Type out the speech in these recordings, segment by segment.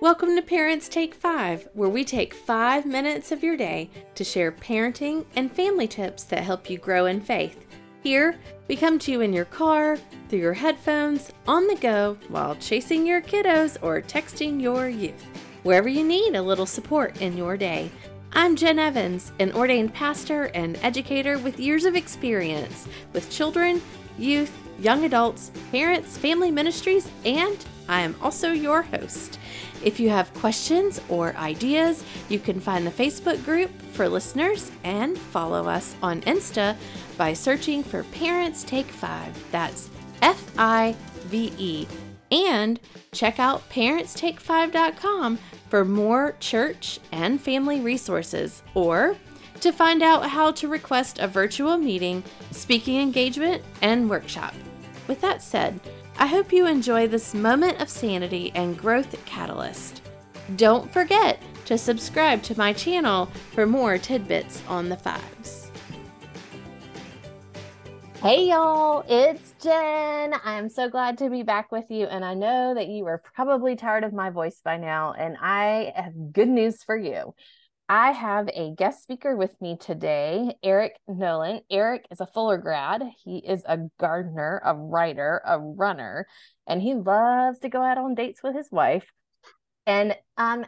Welcome to Parents Take Five, where we take five minutes of your day to share parenting and family tips that help you grow in faith. Here, we come to you in your car, through your headphones, on the go, while chasing your kiddos or texting your youth. Wherever you need a little support in your day. I'm Jen Evans, an ordained pastor and educator with years of experience with children, youth, young adults, parents, family ministries, and I am also your host. If you have questions or ideas, you can find the Facebook group for listeners and follow us on Insta by searching for Parents Take Five. That's F I V E. And check out parentstake5.com for more church and family resources or to find out how to request a virtual meeting, speaking engagement, and workshop. With that said, I hope you enjoy this moment of sanity and growth catalyst. Don't forget to subscribe to my channel for more tidbits on the fives. Hey y'all, it's Jen. I'm so glad to be back with you, and I know that you are probably tired of my voice by now, and I have good news for you. I have a guest speaker with me today, Eric Nolin. Eric is a Fuller grad. He is a gardener, a writer, a runner, and he loves to go out on dates with his wife. And um,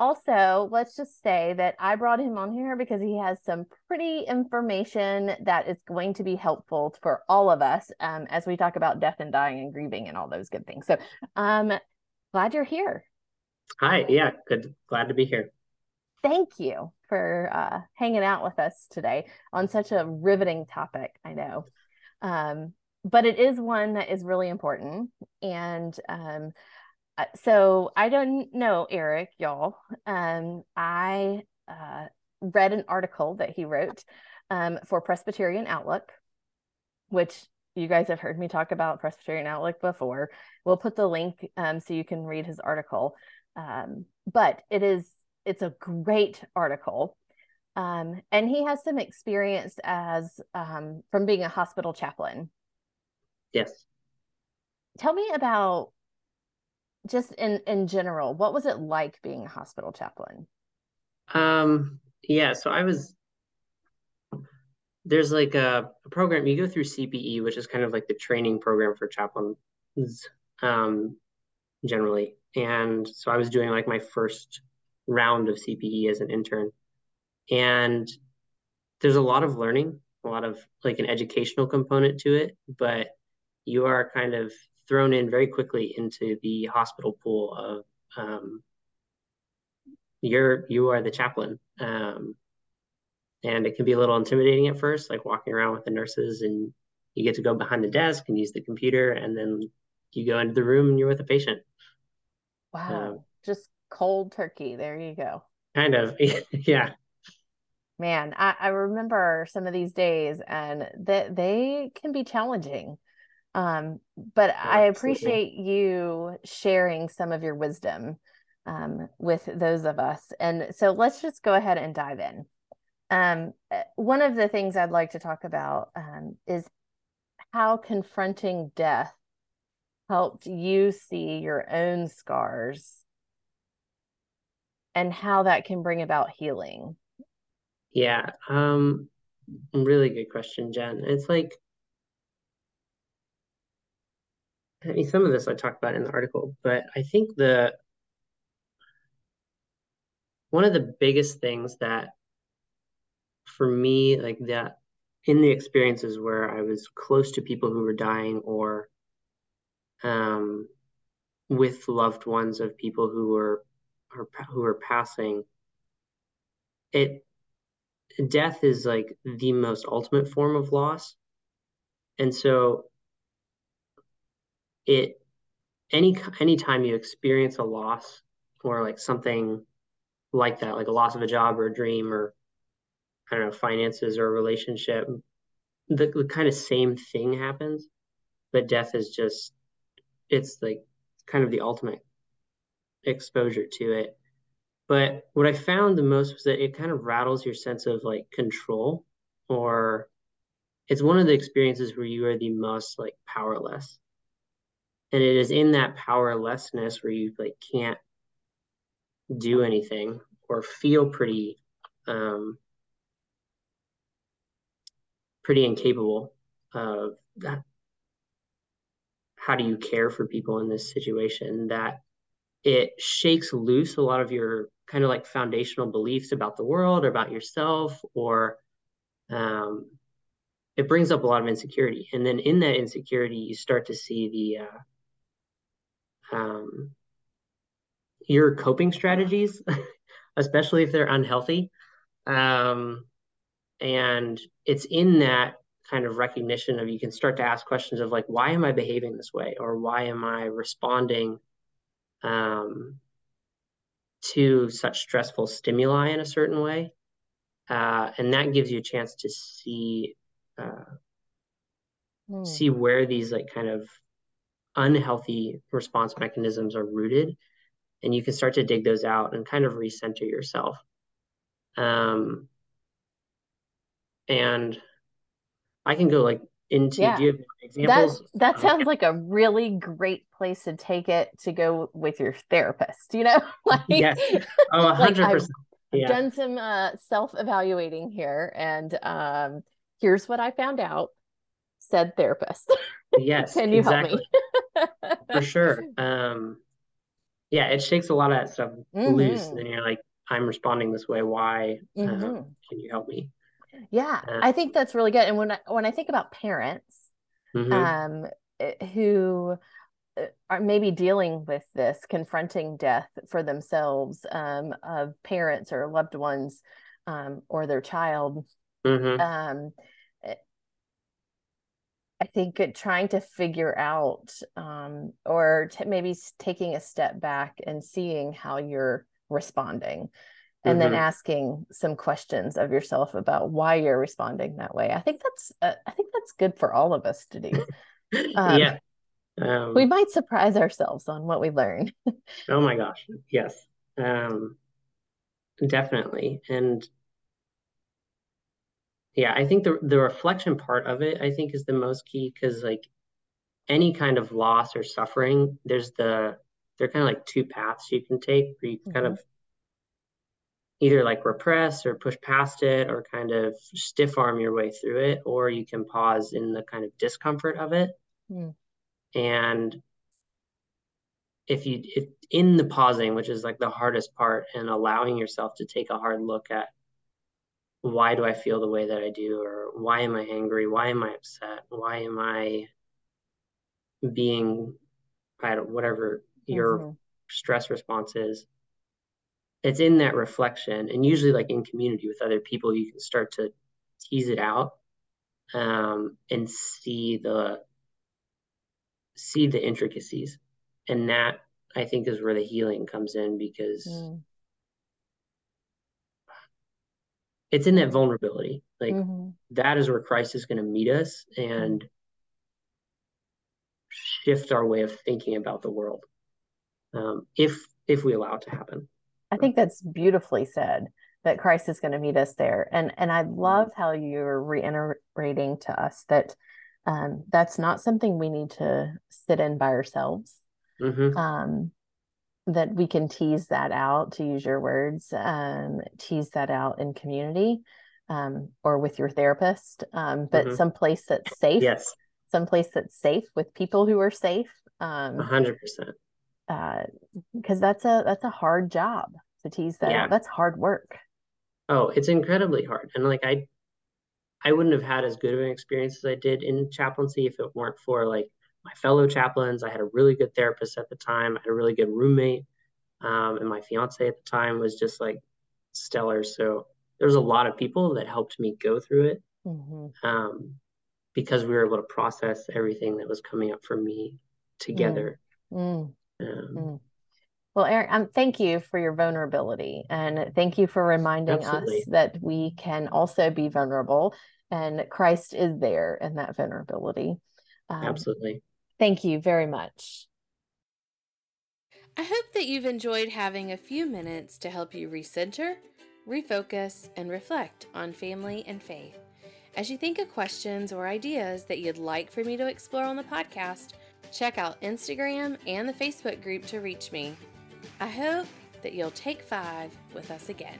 also, let's just say that I brought him on here because he has some pretty information that is going to be helpful for all of us um, as we talk about death and dying and grieving and all those good things. So, um, glad you're here. Hi. Yeah. Good. Glad to be here thank you for uh, hanging out with us today on such a riveting topic. I know. Um, but it is one that is really important. And um, uh, so I don't know, Eric, y'all. Um, I uh, read an article that he wrote um, for Presbyterian Outlook, which you guys have heard me talk about Presbyterian Outlook before. We'll put the link um, so you can read his article. Um, but it is it's a great article. Um, and he has some experience as um, from being a hospital chaplain. Yes. Tell me about just in in general, what was it like being a hospital chaplain? Um, yeah, so I was there's like a, a, program you go through CPE, which is kind of like the training program for chaplains um, generally. And so I was doing like my first round of CPE as an intern. And there's a lot of learning, a lot of like an educational component to it, but you are kind of thrown in very quickly into the hospital pool of um, you're you are the chaplain. Um, and it can be a little intimidating at first, like walking around with the nurses and you get to go behind the desk and use the computer and then you go into the room and you're with a patient. Wow. Um, Just cold turkey. There you go. Kind of. yeah. Man, I, I remember some of these days and that they can be challenging. Um, but oh, I appreciate you sharing some of your wisdom um, with those of us. And so let's just go ahead and dive in. Um, eh, one of the things I'd like to talk about um, is how confronting death helped you see your own scars and how that can bring about healing? Yeah, um, really good question, Jen. It's like, I mean, some of this I talked about in the article, but I think the one of the biggest things that for me, like that in the experiences where I was close to people who were dying or um, with loved ones of people who were are, who are passing, it death is like the most ultimate form of loss, and so it any anytime you experience a loss or like something like that, like a loss of a job or a dream or I don't know finances or a relationship, the, the kind of same thing happens, but death is just it's like kind of the ultimate exposure to it. But what I found the most was that it kind of rattles your sense of like control, or it's one of the experiences where you are the most like powerless. And it is in that powerlessness where you like can't do anything or feel pretty um, pretty incapable of that how do you care for people in this situation that it shakes loose a lot of your kind of like foundational beliefs about the world or about yourself or um, it brings up a lot of insecurity. And then in that insecurity you start to see the uh, um, your coping strategies especially if they're unhealthy. Um, and it's in that kind of recognition of you can start to ask questions of like why am i behaving this way or why am i responding um, to such stressful stimuli in a certain way uh, and that gives you a chance to see uh, mm. see where these like kind of unhealthy response mechanisms are rooted and you can start to dig those out and kind of recenter yourself um, and I can go like into yeah. do you have examples? That that sounds like a really great place to take it to go with your therapist, you know? like yes. Oh, 100%. like I've yeah. done some uh, self-evaluating here and um, here's what I found out, said therapist. Yes. Can you exactly. help me? For sure. Um, yeah, it shakes a lot of that stuff mm-hmm. loose and then you're like I'm responding this way. Why? Um, mm-hmm. can you help me? Yeah, I think that's really good. And when I, when I think about parents mm-hmm. um, eh, who eh, are maybe dealing with this, confronting death for themselves um, of parents or loved ones um, or their child, mm-hmm. um, eh, I think trying to figure out um, or t- maybe taking a step back and seeing how you're responding and mm-hmm. then asking some questions of yourself about why you're responding that way. I think that's uh, i think that's good for all of us to do. Um, yeah. Um, we might surprise ourselves on what we learn. Oh my gosh. Yes. Um, definitely. And yeah i think the the reflection part of it i think is the most key because like any kind of loss or suffering there's the they're kind of like two paths you can take where you mm-hmm. kind of either like repress or push past it or kind of stiff arm your way through it or you can pause in the kind of discomfort of it mm. and if you if in the pausing which is like the hardest part and allowing yourself to take a hard look at why do i feel the way that i do or why am i angry why am i upset why am i being i don't whatever your mm-hmm. stress response is it's in that reflection and usually like in community with other people you can start to tease it out um, and see the see the intricacies and that i think is where the healing comes in because mm. it's in that vulnerability like mm-hmm. that is where christ is going to meet us and shift our way of thinking about the world um, if if we allow it to happen I think that's beautifully said that Christ is going to meet us there. And and I love how you're reiterating to us that um, that's not something we need to sit in by ourselves. Mm-hmm. Um, that we can tease that out, to use your words, um, tease that out in community um, or with your therapist, um, but mm-hmm. some place that's safe. Yes. Some place that's safe with people who are safe. Um, a hundred percent because uh, that's a that's a hard job to tease that yeah. That's hard work. Oh, it's incredibly hard, and like I, I wouldn't have had as good of an experience as I did in chaplaincy if it weren't for like my fellow chaplains. I had a really good therapist at the time. I had a really good roommate, um, and my fiance at the time was just like stellar. So there's a lot of people that helped me go through it. Mm-hmm. Um, because we were able to process everything that was coming up for me together. Mm. Um, mm. Well, Eric, um, thank you for your vulnerability. And thank you for reminding absolutely. us that we can also be vulnerable and Christ is there in that vulnerability. Um, absolutely. Thank you very much. I hope that you've enjoyed having a few minutes to help you recenter, refocus, and reflect on family and faith. As you think of questions or ideas that you'd like for me to explore on the podcast, Check out Instagram and the Facebook group to reach me. I hope that you'll take five with us again.